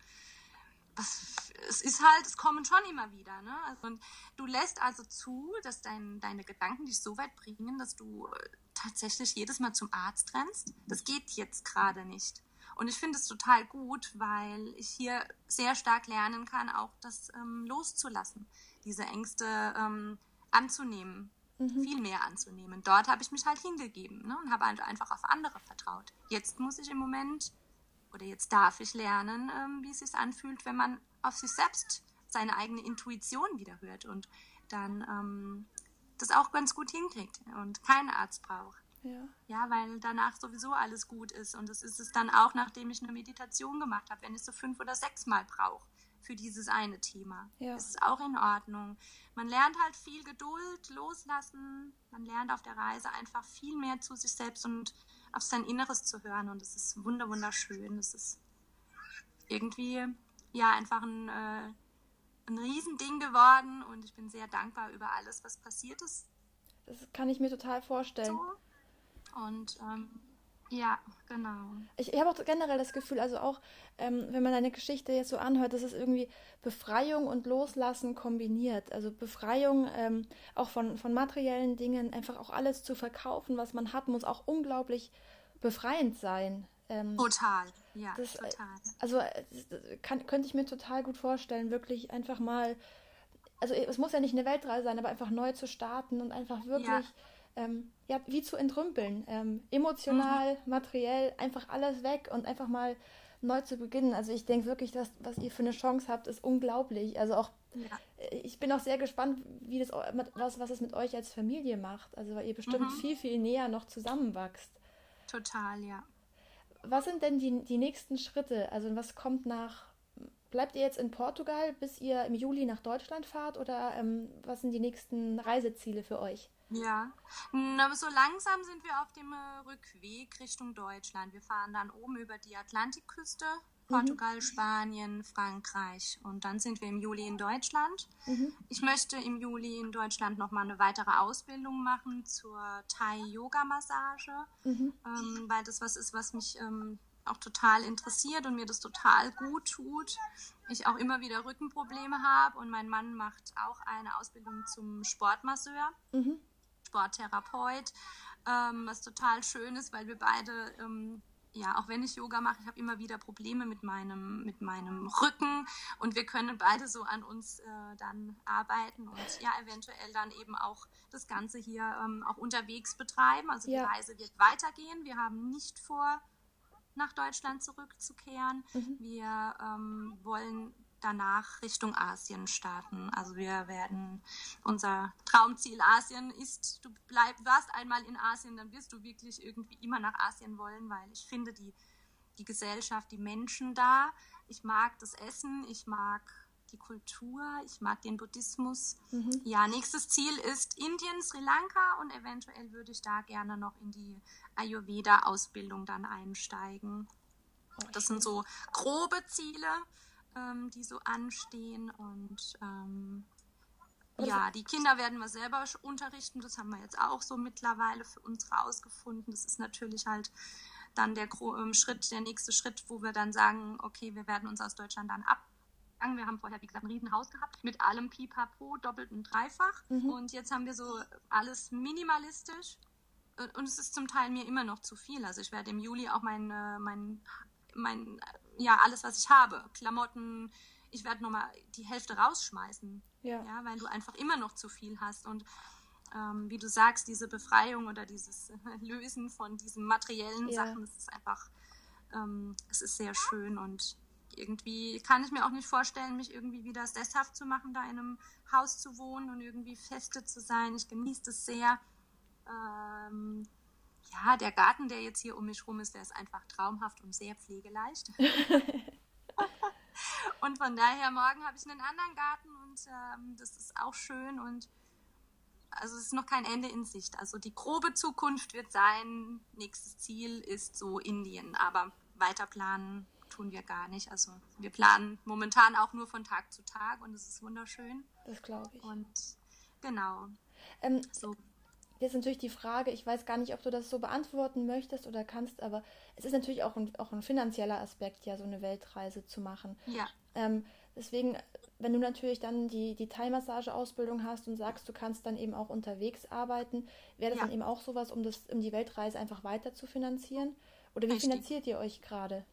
was, es ist halt, es kommen schon immer wieder. Ne? Also, und du lässt also zu, dass dein, deine Gedanken dich so weit bringen, dass du äh, tatsächlich jedes Mal zum Arzt rennst. Das geht jetzt gerade nicht. Und ich finde es total gut, weil ich hier sehr stark lernen kann, auch das ähm, loszulassen, diese Ängste ähm, anzunehmen, mhm. viel mehr anzunehmen. Dort habe ich mich halt hingegeben ne, und habe halt einfach auf andere vertraut. Jetzt muss ich im Moment oder jetzt darf ich lernen, ähm, wie es sich anfühlt, wenn man auf sich selbst seine eigene Intuition wieder hört und dann ähm, das auch ganz gut hinkriegt und keinen Arzt braucht. Ja. ja, weil danach sowieso alles gut ist. Und das ist es dann auch, nachdem ich eine Meditation gemacht habe, wenn ich so fünf oder sechs Mal brauche für dieses eine Thema. Ja. Das ist auch in Ordnung. Man lernt halt viel Geduld, loslassen. Man lernt auf der Reise einfach viel mehr zu sich selbst und auf sein Inneres zu hören. Und es ist wunder wunderschön. Es ist irgendwie ja einfach ein, äh, ein Riesending geworden und ich bin sehr dankbar über alles, was passiert ist. Das kann ich mir total vorstellen. So. Und ähm, ja, genau. Ich, ich habe auch generell das Gefühl, also auch ähm, wenn man deine Geschichte jetzt so anhört, dass es irgendwie Befreiung und Loslassen kombiniert. Also Befreiung ähm, auch von, von materiellen Dingen, einfach auch alles zu verkaufen, was man hat, muss auch unglaublich befreiend sein. Ähm, total, ja, das, äh, total. Also äh, kann, könnte ich mir total gut vorstellen, wirklich einfach mal, also es muss ja nicht eine Weltreise sein, aber einfach neu zu starten und einfach wirklich. Ja ähm, ja, wie zu entrümpeln. Ähm, emotional, mhm. materiell, einfach alles weg und einfach mal neu zu beginnen. Also ich denke wirklich, dass was ihr für eine Chance habt, ist unglaublich. Also auch ja. Äh, ich bin auch sehr gespannt, wie das was, was es mit euch als Familie macht. Also weil ihr bestimmt mhm. viel, viel näher noch zusammenwachst. Total, ja. Was sind denn die, die nächsten Schritte? Also was kommt nach Bleibt ihr jetzt in Portugal, bis ihr im Juli nach Deutschland fahrt oder ähm, was sind die nächsten Reiseziele für euch? Ja, aber so langsam sind wir auf dem äh, Rückweg Richtung Deutschland. Wir fahren dann oben über die Atlantikküste. Portugal, mhm. Spanien, Frankreich und dann sind wir im Juli in Deutschland. Mhm. Ich möchte im Juli in Deutschland nochmal eine weitere Ausbildung machen zur Thai-Yoga-Massage, mhm. ähm, weil das was ist, was mich ähm, auch total interessiert und mir das total gut tut. Ich auch immer wieder Rückenprobleme habe und mein Mann macht auch eine Ausbildung zum Sportmasseur. Mhm. Sporttherapeut, ähm, was total schön ist, weil wir beide, ähm, ja, auch wenn ich Yoga mache, ich habe immer wieder Probleme mit meinem, mit meinem Rücken und wir können beide so an uns äh, dann arbeiten und ja, eventuell dann eben auch das Ganze hier ähm, auch unterwegs betreiben. Also ja. die Reise wird weitergehen. Wir haben nicht vor, nach Deutschland zurückzukehren. Mhm. Wir ähm, wollen danach Richtung Asien starten. Also wir werden, unser Traumziel Asien ist, du bleib, warst einmal in Asien, dann wirst du wirklich irgendwie immer nach Asien wollen, weil ich finde die, die Gesellschaft, die Menschen da, ich mag das Essen, ich mag die Kultur, ich mag den Buddhismus. Mhm. Ja, nächstes Ziel ist Indien, Sri Lanka und eventuell würde ich da gerne noch in die Ayurveda-Ausbildung dann einsteigen. Oh, das sind so grobe Ziele ähm, die so anstehen. Und ähm, ja, die Kinder werden wir selber unterrichten. Das haben wir jetzt auch so mittlerweile für uns rausgefunden. Das ist natürlich halt dann der ähm, Schritt, der nächste Schritt, wo wir dann sagen, okay, wir werden uns aus Deutschland dann ab wir haben vorher, wie gesagt, ein Riesenhaus gehabt mit allem Pipapo, doppelt und dreifach. Mhm. Und jetzt haben wir so alles minimalistisch. Und es ist zum Teil mir immer noch zu viel. Also ich werde im Juli auch mein, äh, mein mein, ja, alles, was ich habe. Klamotten, ich werde nochmal die Hälfte rausschmeißen. Ja. ja. Weil du einfach immer noch zu viel hast. Und ähm, wie du sagst, diese Befreiung oder dieses *laughs* Lösen von diesen materiellen ja. Sachen, das ist einfach, ähm, es ist sehr schön und irgendwie kann ich mir auch nicht vorstellen, mich irgendwie wieder sesshaft zu machen, da in einem Haus zu wohnen und irgendwie feste zu sein. Ich genieße das sehr. Ähm, ja, der Garten, der jetzt hier um mich rum ist, der ist einfach traumhaft und sehr pflegeleicht. *laughs* *laughs* und von daher, morgen habe ich einen anderen Garten und ähm, das ist auch schön und also es ist noch kein Ende in Sicht. Also die grobe Zukunft wird sein, nächstes Ziel ist so Indien, aber weiter planen tun wir gar nicht. Also wir planen momentan auch nur von Tag zu Tag und es ist wunderschön. Das glaube ich. Und genau. Ähm, so jetzt natürlich die Frage, ich weiß gar nicht, ob du das so beantworten möchtest oder kannst, aber es ist natürlich auch ein, auch ein finanzieller Aspekt, ja, so eine Weltreise zu machen. Ja. Ähm, deswegen, wenn du natürlich dann die, die Thai-Massage-Ausbildung hast und sagst, du kannst dann eben auch unterwegs arbeiten, wäre das ja. dann eben auch sowas, um, das, um die Weltreise einfach weiter zu finanzieren? Oder wie Richtig. finanziert ihr euch gerade?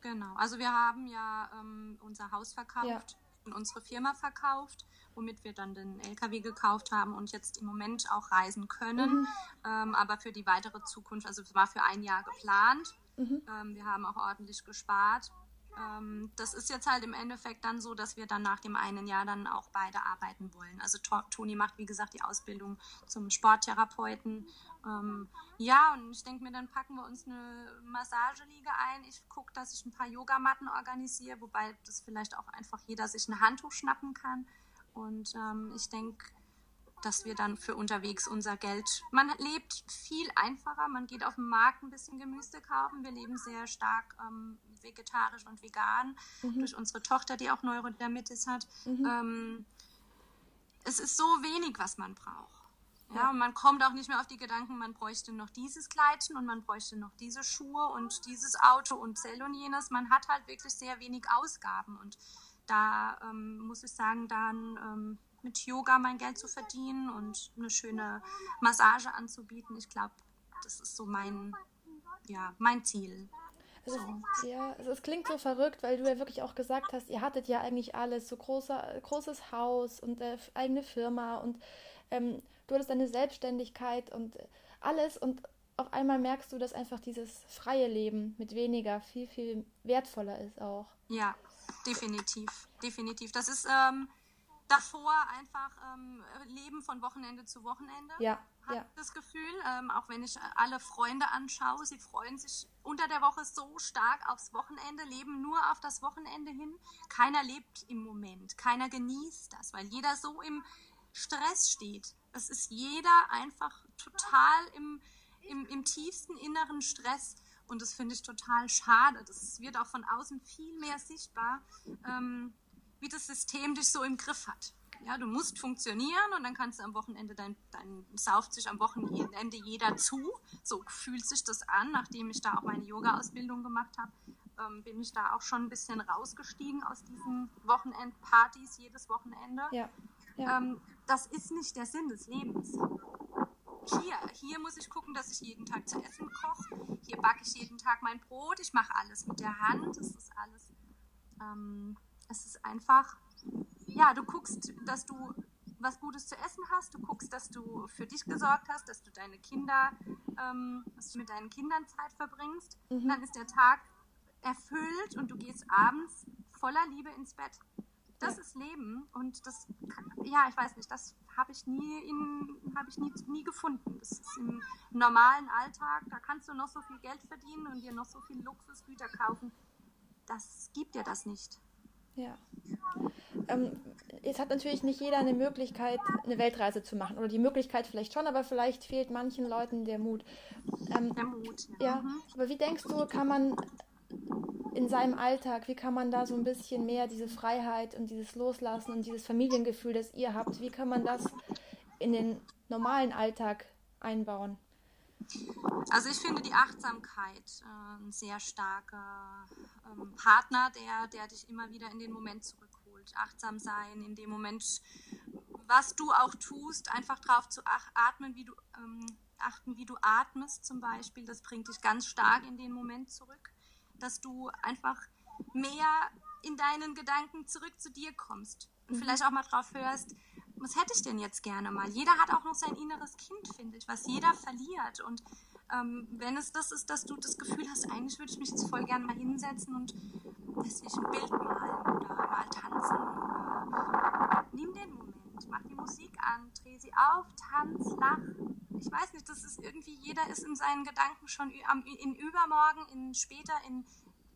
Genau, also wir haben ja ähm, unser Haus verkauft ja. Und unsere Firma verkauft, womit wir dann den LKW gekauft haben und jetzt im Moment auch reisen können. Mhm. Ähm, aber für die weitere Zukunft, also es war für ein Jahr geplant. Mhm. Ähm, wir haben auch ordentlich gespart ähm, das ist jetzt halt im Endeffekt dann so, dass wir dann nach dem einen Jahr dann auch beide arbeiten wollen. Also Toni macht, wie gesagt, die Ausbildung zum Sporttherapeuten. Ähm, ja, und ich denke mir, dann packen wir uns eine Massageliege ein. Ich gucke, dass ich ein paar Yogamatten organisiere, wobei das vielleicht auch einfach jeder sich ein Handtuch schnappen kann. Und ähm, ich denke, dass wir dann für unterwegs unser Geld. Man lebt viel einfacher, man geht auf den Markt ein bisschen Gemüse kaufen. Wir leben sehr stark ähm, vegetarisch und vegan mhm. durch unsere Tochter, die auch Neurodermitis hat. Mhm. Ähm, es ist so wenig, was man braucht. Ja, und man kommt auch nicht mehr auf die Gedanken, man bräuchte noch dieses Kleidchen und man bräuchte noch diese Schuhe und dieses Auto und Zell und jenes. Man hat halt wirklich sehr wenig Ausgaben und da ähm, muss ich sagen, dann ähm, mit Yoga mein Geld zu verdienen und eine schöne Massage anzubieten. Ich glaube, das ist so mein, ja, mein Ziel. Also, ja, es klingt so verrückt, weil du ja wirklich auch gesagt hast, ihr hattet ja eigentlich alles, so großer, großes Haus und äh, eigene Firma und ähm, du hattest deine Selbstständigkeit und alles und auf einmal merkst du, dass einfach dieses freie Leben mit weniger viel, viel wertvoller ist auch. Ja, definitiv, definitiv. Das ist ähm, davor einfach ähm, Leben von Wochenende zu Wochenende. Ja. Habe ja. das Gefühl, ähm, auch wenn ich alle Freunde anschaue, sie freuen sich unter der Woche so stark aufs Wochenende, leben nur auf das Wochenende hin. Keiner lebt im Moment, keiner genießt das, weil jeder so im Stress steht. Es ist jeder einfach total im, im, im tiefsten inneren Stress. Und das finde ich total schade. Das wird auch von außen viel mehr sichtbar. Ähm, wie das System dich so im Griff hat. Ja, du musst funktionieren und dann kannst du am Wochenende, dein, dein sauft sich am Wochenende jeder zu. So fühlt sich das an, nachdem ich da auch meine Yoga-Ausbildung gemacht habe. Ähm, bin ich da auch schon ein bisschen rausgestiegen aus diesen Wochenendpartys jedes Wochenende. Ja. ja. Ähm, das ist nicht der Sinn des Lebens. Hier, hier muss ich gucken, dass ich jeden Tag zu essen koche. Hier backe ich jeden Tag mein Brot. Ich mache alles mit der Hand. Das ist alles ähm, es ist einfach, ja, du guckst, dass du was Gutes zu essen hast, du guckst, dass du für dich gesorgt hast, dass du deine Kinder, ähm, dass du mit deinen Kindern Zeit verbringst. Mhm. Und dann ist der Tag erfüllt und du gehst abends voller Liebe ins Bett. Das ja. ist Leben und das, ja, ich weiß nicht, das habe ich nie in, habe ich nie, nie gefunden. Das ist im normalen Alltag, da kannst du noch so viel Geld verdienen und dir noch so viel Luxusgüter kaufen. Das gibt dir das nicht. Ja. Ähm, jetzt hat natürlich nicht jeder eine Möglichkeit, eine Weltreise zu machen. Oder die Möglichkeit vielleicht schon, aber vielleicht fehlt manchen Leuten der Mut. Ähm, der Mut. Ja. ja. Mhm. Aber wie denkst du, kann man in seinem Alltag, wie kann man da so ein bisschen mehr diese Freiheit und dieses Loslassen und dieses Familiengefühl, das ihr habt, wie kann man das in den normalen Alltag einbauen? Also ich finde die Achtsamkeit äh, ein sehr starker ähm, Partner, der, der dich immer wieder in den Moment zurückholt. Achtsam sein, in dem Moment, was du auch tust, einfach darauf zu atmen, wie du ähm, achten, wie du atmest zum Beispiel. Das bringt dich ganz stark in den Moment zurück, dass du einfach mehr in deinen Gedanken zurück zu dir kommst und mhm. vielleicht auch mal drauf hörst, was hätte ich denn jetzt gerne mal? Jeder hat auch noch sein inneres Kind, finde ich, was jeder verliert. Und ähm, wenn es das ist, dass du das Gefühl hast, eigentlich würde ich mich jetzt voll gerne mal hinsetzen und weiß nicht, ein Bild malen oder mal tanzen. Oder nimm den Moment, mach die Musik an, dreh sie auf, tanz, lach. Ich weiß nicht, das ist irgendwie, jeder ist in seinen Gedanken schon in übermorgen, in später, in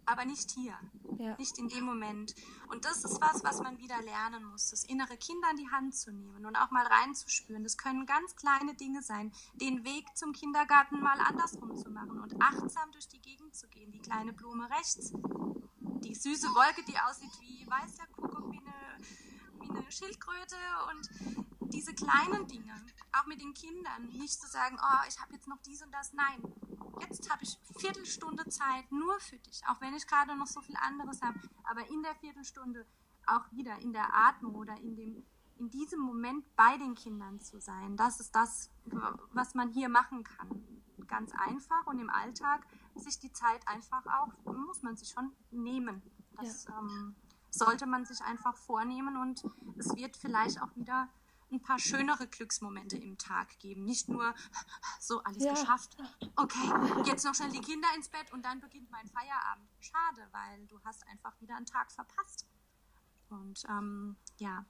aber nicht hier, ja. nicht in dem Moment. Und das ist was, was man wieder lernen muss, das innere Kind an die Hand zu nehmen und auch mal reinzuspüren. Das können ganz kleine Dinge sein, den Weg zum Kindergarten mal andersrum zu machen und achtsam durch die Gegend zu gehen. Die kleine Blume rechts, die süße Wolke, die aussieht wie weißer Kuckuck, wie eine, wie eine Schildkröte und diese kleinen Dinge auch mit den Kindern, nicht zu sagen, oh, ich habe jetzt noch dies und das. Nein, jetzt habe ich Viertelstunde Zeit nur für dich, auch wenn ich gerade noch so viel anderes habe. Aber in der Viertelstunde auch wieder in der Atmung oder in dem in diesem Moment bei den Kindern zu sein. Das ist das, was man hier machen kann. Ganz einfach und im Alltag sich die Zeit einfach auch, muss man sich schon nehmen. Das ja. ähm, sollte man sich einfach vornehmen und es wird vielleicht auch wieder ein paar schönere Glücksmomente im Tag geben. Nicht nur so alles ja. geschafft. Okay, jetzt noch schnell die Kinder ins Bett und dann beginnt mein Feierabend. Schade, weil du hast einfach wieder einen Tag verpasst. Und ähm, ja,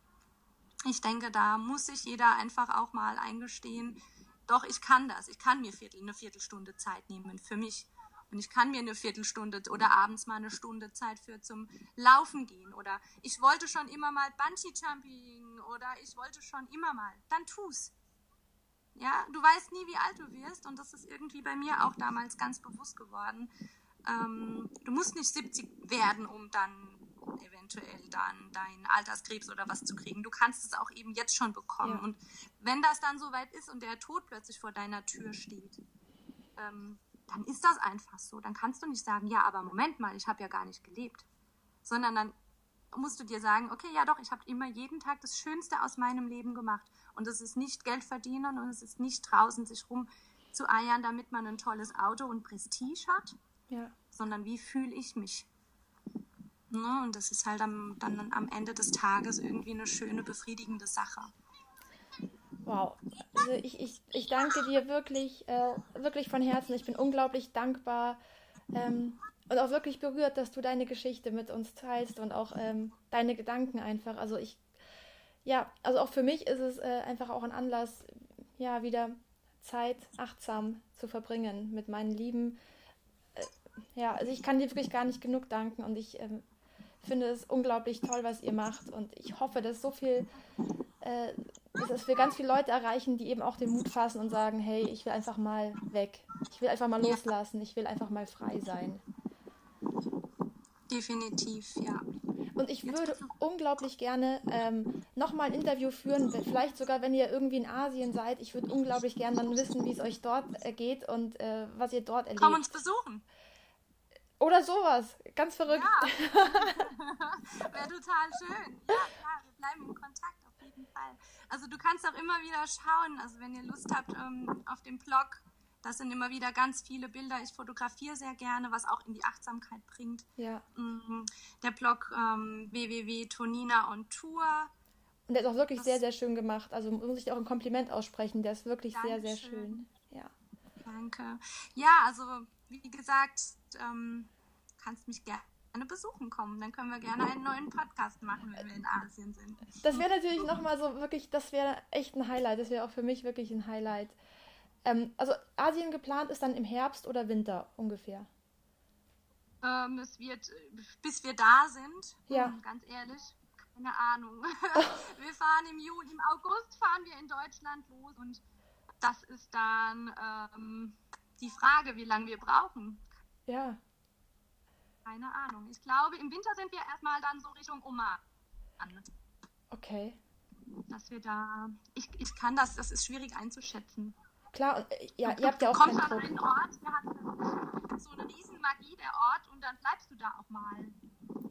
ich denke, da muss sich jeder einfach auch mal eingestehen, doch, ich kann das. Ich kann mir Viertel, eine Viertelstunde Zeit nehmen für mich. Und ich kann mir eine Viertelstunde oder abends mal eine Stunde Zeit für zum Laufen gehen. Oder ich wollte schon immer mal Bungee-Jumping oder ich wollte schon immer mal. Dann tu's. Ja, du weißt nie, wie alt du wirst. Und das ist irgendwie bei mir auch damals ganz bewusst geworden. Ähm, du musst nicht 70 werden, um dann eventuell dann deinen Alterskrebs oder was zu kriegen. Du kannst es auch eben jetzt schon bekommen. Ja. Und wenn das dann soweit ist und der Tod plötzlich vor deiner Tür steht, ähm, dann ist das einfach so. Dann kannst du nicht sagen, ja, aber Moment mal, ich habe ja gar nicht gelebt. Sondern dann musst du dir sagen, okay, ja doch, ich habe immer jeden Tag das Schönste aus meinem Leben gemacht. Und es ist nicht Geld verdienen und es ist nicht draußen sich rum zu eiern, damit man ein tolles Auto und Prestige hat, ja. sondern wie fühle ich mich? Ne? Und das ist halt am, dann am Ende des Tages irgendwie eine schöne, befriedigende Sache. Wow. Also ich, ich, ich danke dir wirklich, äh, wirklich von Herzen. Ich bin unglaublich dankbar ähm, und auch wirklich berührt, dass du deine Geschichte mit uns teilst und auch ähm, deine Gedanken einfach. Also ich, ja, also auch für mich ist es äh, einfach auch ein Anlass, ja, wieder Zeit achtsam zu verbringen mit meinen Lieben. Äh, ja, also ich kann dir wirklich gar nicht genug danken und ich ähm, finde es unglaublich toll, was ihr macht. Und ich hoffe, dass so viel, äh, dass wir ganz viele Leute erreichen, die eben auch den Mut fassen und sagen, hey, ich will einfach mal weg. Ich will einfach mal loslassen. Ich will einfach mal frei sein. Definitiv, ja. Und ich würde unglaublich gerne ähm, nochmal ein Interview führen, vielleicht sogar, wenn ihr irgendwie in Asien seid. Ich würde unglaublich gerne dann wissen, wie es euch dort äh, geht und äh, was ihr dort erlebt. Komm uns besuchen. Oder sowas. Ganz verrückt. Ja. *laughs* *laughs* Wäre total schön. Ja, klar, wir bleiben in Kontakt auf jeden Fall. Also du kannst auch immer wieder schauen, also wenn ihr Lust habt ähm, auf dem Blog, das sind immer wieder ganz viele Bilder. Ich fotografiere sehr gerne, was auch in die Achtsamkeit bringt. Ja. Mhm. Der Blog ähm, www.tonina und Tour. Und der ist auch wirklich das sehr, sehr schön gemacht. Also muss ich auch ein Kompliment aussprechen. Der ist wirklich sehr, sehr schön. Ja. Danke. Ja, also wie gesagt, ähm, kannst mich gerne besuchen kommen. Dann können wir gerne einen neuen Podcast machen, wenn wir in Asien sind. Das wäre natürlich nochmal so wirklich, das wäre echt ein Highlight. Das wäre auch für mich wirklich ein Highlight. Ähm, also Asien geplant ist dann im Herbst oder Winter ungefähr? Ähm, es wird, bis wir da sind, ja. Hm, ganz ehrlich, keine Ahnung. *laughs* wir fahren im Juli, im August fahren wir in Deutschland los und das ist dann ähm, die Frage, wie lange wir brauchen. Ja. Keine Ahnung. Ich glaube, im Winter sind wir erstmal dann so Richtung Oman. Okay. Dass wir da. Ich, ich kann das, das ist schwierig einzuschätzen. Klar, äh, ja, ihr habt ja auch keinen Druck. an einen Ort, der hat so eine riesen Magie, der Ort, und dann bleibst du da auch mal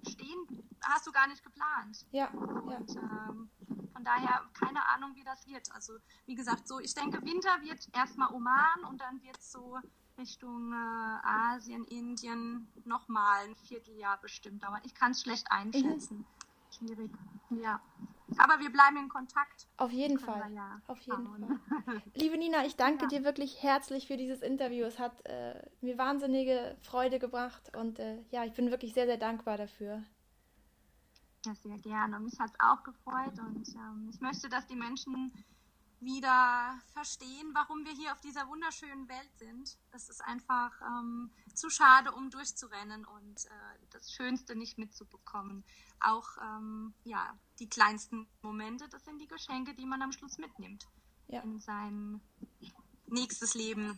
stehen. Hast du gar nicht geplant. Ja. Und ja. Ähm, von daher keine Ahnung, wie das wird. Also wie gesagt, so ich denke, Winter wird erstmal Oman und dann wird es so Richtung äh, Asien, Indien nochmal ein Vierteljahr bestimmt dauern. Ich kann es schlecht einschätzen. Mhm. Schwierig. Ja. Aber wir bleiben in Kontakt. Auf jeden Fall. Ja Auf jeden Fall. *laughs* Liebe Nina, ich danke ja. dir wirklich herzlich für dieses Interview. Es hat äh, mir wahnsinnige Freude gebracht und äh, ja, ich bin wirklich sehr, sehr dankbar dafür. Ja, sehr gerne. Mich hat es auch gefreut und ähm, ich möchte, dass die Menschen wieder verstehen, warum wir hier auf dieser wunderschönen Welt sind. Es ist einfach ähm, zu schade, um durchzurennen und äh, das Schönste nicht mitzubekommen. Auch ähm, ja, die kleinsten Momente, das sind die Geschenke, die man am Schluss mitnimmt ja. in sein nächstes Leben